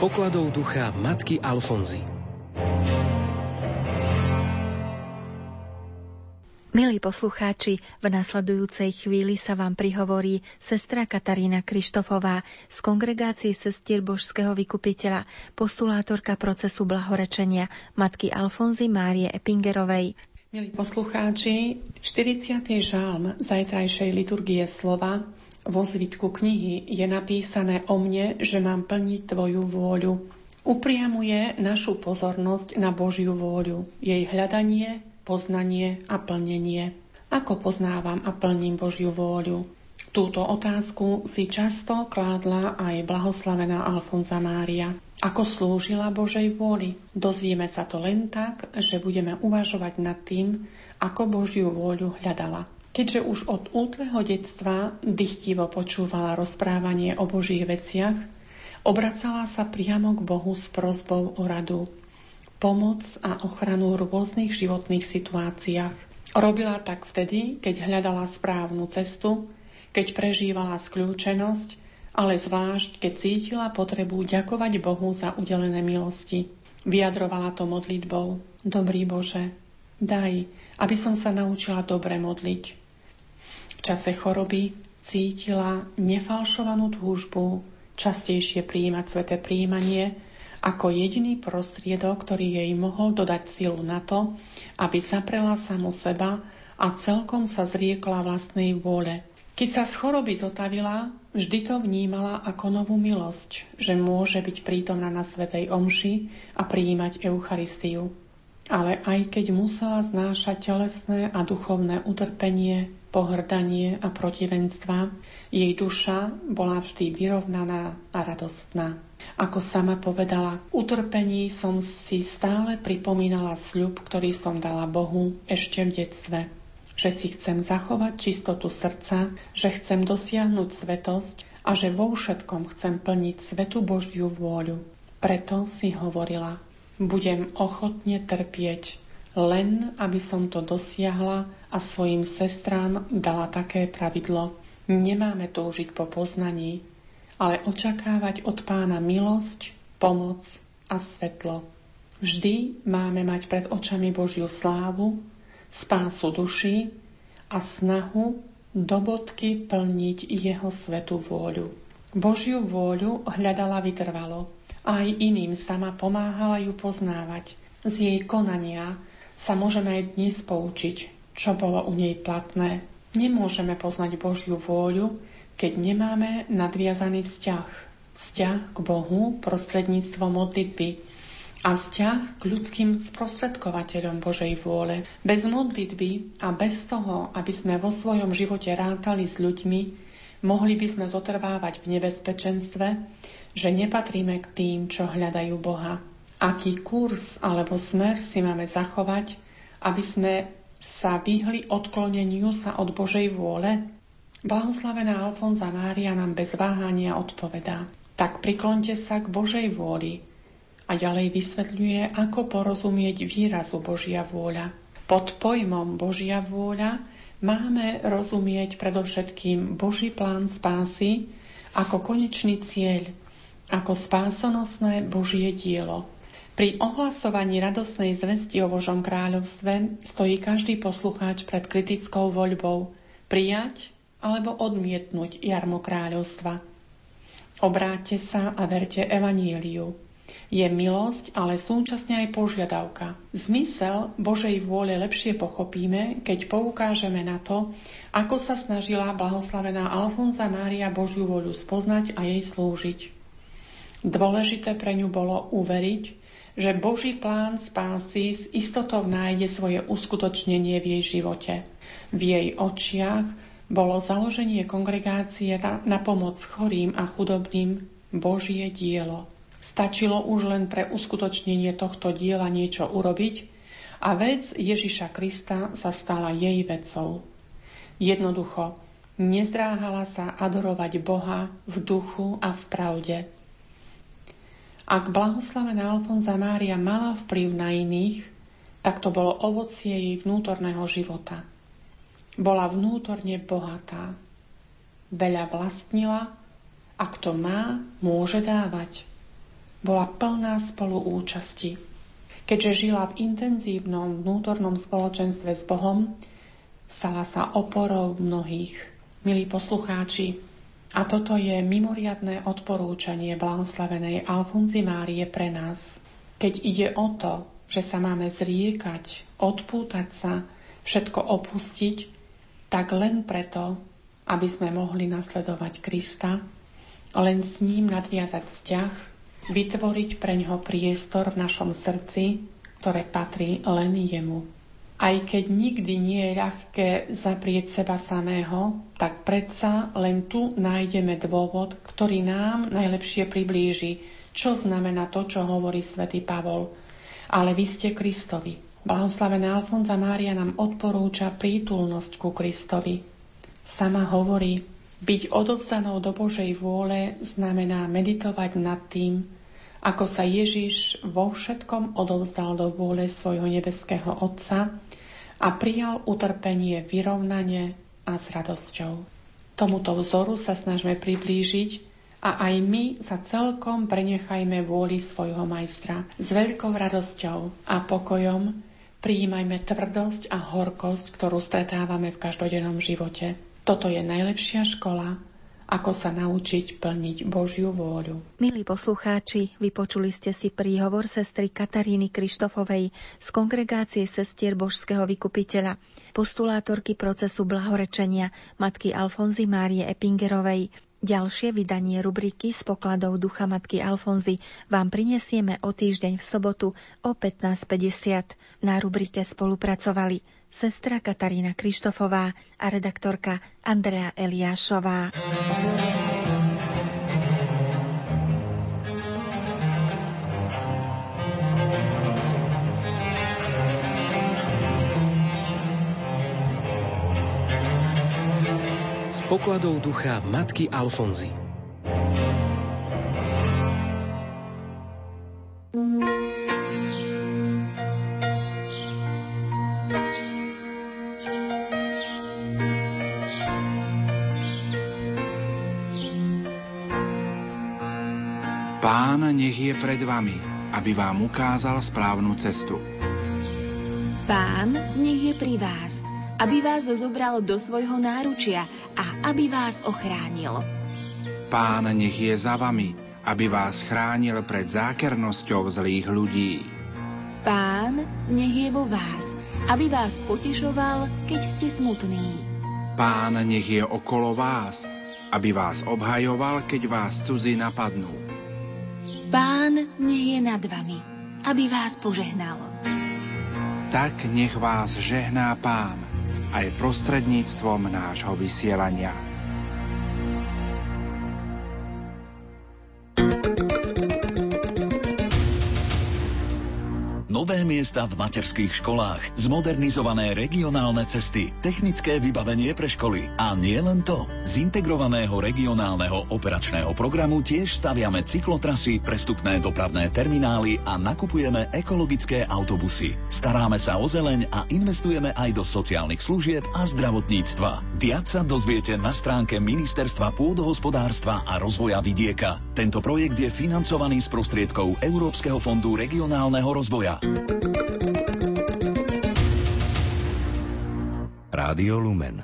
pokladov ducha matky Alfonzy. Milí poslucháči, v nasledujúcej chvíli sa vám prihovorí sestra Katarína Krištofová z kongregácie sestier Božského vykupiteľa, postulátorka procesu blahorečenia matky Alfonzy Márie Epingerovej. Milí poslucháči, 40. žalm zajtrajšej liturgie slova vo zvitku knihy je napísané o mne, že mám plniť Tvoju vôľu. Upriamuje našu pozornosť na Božiu vôľu, jej hľadanie, poznanie a plnenie. Ako poznávam a plním Božiu vôľu? Túto otázku si často kládla aj blahoslavená Alfonza Mária. Ako slúžila Božej vôli? Dozvieme sa to len tak, že budeme uvažovať nad tým, ako Božiu vôľu hľadala. Keďže už od útleho detstva dychtivo počúvala rozprávanie o Božích veciach, obracala sa priamo k Bohu s prozbou o radu pomoc a ochranu v rôznych životných situáciách. Robila tak vtedy, keď hľadala správnu cestu, keď prežívala skľúčenosť, ale zvlášť, keď cítila potrebu ďakovať Bohu za udelené milosti. Vyjadrovala to modlitbou. Dobrý Bože, daj, aby som sa naučila dobre modliť. V čase choroby cítila nefalšovanú túžbu častejšie prijímať sveté príjmanie, ako jediný prostriedok, ktorý jej mohol dodať silu na to, aby zaprela samu seba a celkom sa zriekla vlastnej vôle. Keď sa z choroby zotavila, vždy to vnímala ako novú milosť, že môže byť prítomná na Svetej Omši a prijímať Eucharistiu. Ale aj keď musela znášať telesné a duchovné utrpenie, pohrdanie a protivenstva, jej duša bola vždy vyrovnaná a radostná. Ako sama povedala, utrpení som si stále pripomínala sľub, ktorý som dala Bohu ešte v detstve. Že si chcem zachovať čistotu srdca, že chcem dosiahnuť svetosť a že vo všetkom chcem plniť svetu Božiu vôľu. Preto si hovorila, budem ochotne trpieť, len aby som to dosiahla a svojim sestrám dala také pravidlo, Nemáme toužiť po poznaní, ale očakávať od pána milosť, pomoc a svetlo. Vždy máme mať pred očami Božiu slávu, spásu duši a snahu do bodky plniť jeho svetú vôľu. Božiu vôľu hľadala vytrvalo aj iným sama pomáhala ju poznávať. Z jej konania sa môžeme aj dnes poučiť, čo bolo u nej platné. Nemôžeme poznať Božiu vôľu, keď nemáme nadviazaný vzťah. Vzťah k Bohu prostredníctvom modlitby a vzťah k ľudským sprostredkovateľom Božej vôle. Bez modlitby a bez toho, aby sme vo svojom živote rátali s ľuďmi, mohli by sme zotrvávať v nebezpečenstve, že nepatríme k tým, čo hľadajú Boha. Aký kurz alebo smer si máme zachovať, aby sme sa vyhli odkloneniu sa od Božej vôle? Blahoslavená Alfonza Mária nám bez váhania odpovedá. Tak priklonte sa k Božej vôli a ďalej vysvetľuje, ako porozumieť výrazu Božia vôľa. Pod pojmom Božia vôľa máme rozumieť predovšetkým Boží plán spásy ako konečný cieľ, ako spásonosné Božie dielo. Pri ohlasovaní radostnej zvesti o Božom kráľovstve stojí každý poslucháč pred kritickou voľbou prijať alebo odmietnúť jarmo kráľovstva. Obráťte sa a verte evaníliu. Je milosť, ale súčasne aj požiadavka. Zmysel Božej vôle lepšie pochopíme, keď poukážeme na to, ako sa snažila blahoslavená Alfonza Mária Božiu voľu spoznať a jej slúžiť. Dôležité pre ňu bolo uveriť, že Boží plán spásy s istotou nájde svoje uskutočnenie v jej živote. V jej očiach bolo založenie kongregácie na, pomoc chorým a chudobným Božie dielo. Stačilo už len pre uskutočnenie tohto diela niečo urobiť a vec Ježiša Krista sa stala jej vecou. Jednoducho, nezdráhala sa adorovať Boha v duchu a v pravde. Ak blahoslavená Alfonza Mária mala vplyv na iných, tak to bolo ovocie jej vnútorného života. Bola vnútorne bohatá. Veľa vlastnila a kto má, môže dávať. bola plná spoluúčasti. Keďže žila v intenzívnom vnútornom spoločenstve s Bohom, stala sa oporou mnohých. Milí poslucháči, a toto je mimoriadné odporúčanie blahoslavenej Alfonzy Márie pre nás. Keď ide o to, že sa máme zriekať, odpútať sa, všetko opustiť, tak len preto, aby sme mohli nasledovať Krista, len s ním nadviazať vzťah, vytvoriť pre ňoho priestor v našom srdci, ktoré patrí len jemu. Aj keď nikdy nie je ľahké zaprieť seba samého, tak predsa len tu nájdeme dôvod, ktorý nám najlepšie priblíži, čo znamená to, čo hovorí svätý Pavol. Ale vy ste Kristovi. Blahoslavená Alfonza Mária nám odporúča prítulnosť ku Kristovi. Sama hovorí, byť odovzdanou do Božej vôle znamená meditovať nad tým, ako sa Ježiš vo všetkom odovzdal do vôle svojho nebeského Otca a prijal utrpenie vyrovnanie a s radosťou. Tomuto vzoru sa snažme priblížiť a aj my sa celkom prenechajme vôli svojho majstra s veľkou radosťou a pokojom prijímajme tvrdosť a horkosť, ktorú stretávame v každodennom živote. Toto je najlepšia škola, ako sa naučiť plniť Božiu vôľu. Milí poslucháči, vypočuli ste si príhovor sestry Kataríny Krištofovej z kongregácie sestier Božského vykupiteľa, postulátorky procesu blahorečenia matky Alfonzy Márie Epingerovej. Ďalšie vydanie rubriky z pokladov Ducha Matky Alfonzy vám prinesieme o týždeň v sobotu o 15.50. Na rubrike spolupracovali sestra Katarína Krištofová a redaktorka Andrea Eliášová. Pokladov ducha Matky Alfonzy. Pán nech je pred vami, aby vám ukázal správnu cestu. Pán nech je pri vás, aby vás zobral do svojho náručia a aby vás ochránil. Pán nech je za vami, aby vás chránil pred zákernosťou zlých ľudí. Pán nech je vo vás, aby vás potešoval, keď ste smutní. Pán nech je okolo vás, aby vás obhajoval, keď vás cudzí napadnú. Pán nech je nad vami, aby vás požehnal. Tak nech vás žehná Pán aj prostredníctvom nášho vysielania. Nové miesta v materských školách, zmodernizované regionálne cesty, technické vybavenie pre školy. A nie len to. Z integrovaného regionálneho operačného programu tiež staviame cyklotrasy, prestupné dopravné terminály a nakupujeme ekologické autobusy. Staráme sa o zeleň a investujeme aj do sociálnych služieb a zdravotníctva. Viac sa dozviete na stránke Ministerstva pôdohospodárstva a rozvoja vidieka. Tento projekt je financovaný z prostriedkov Európskeho fondu regionálneho rozvoja. Rádio Lumen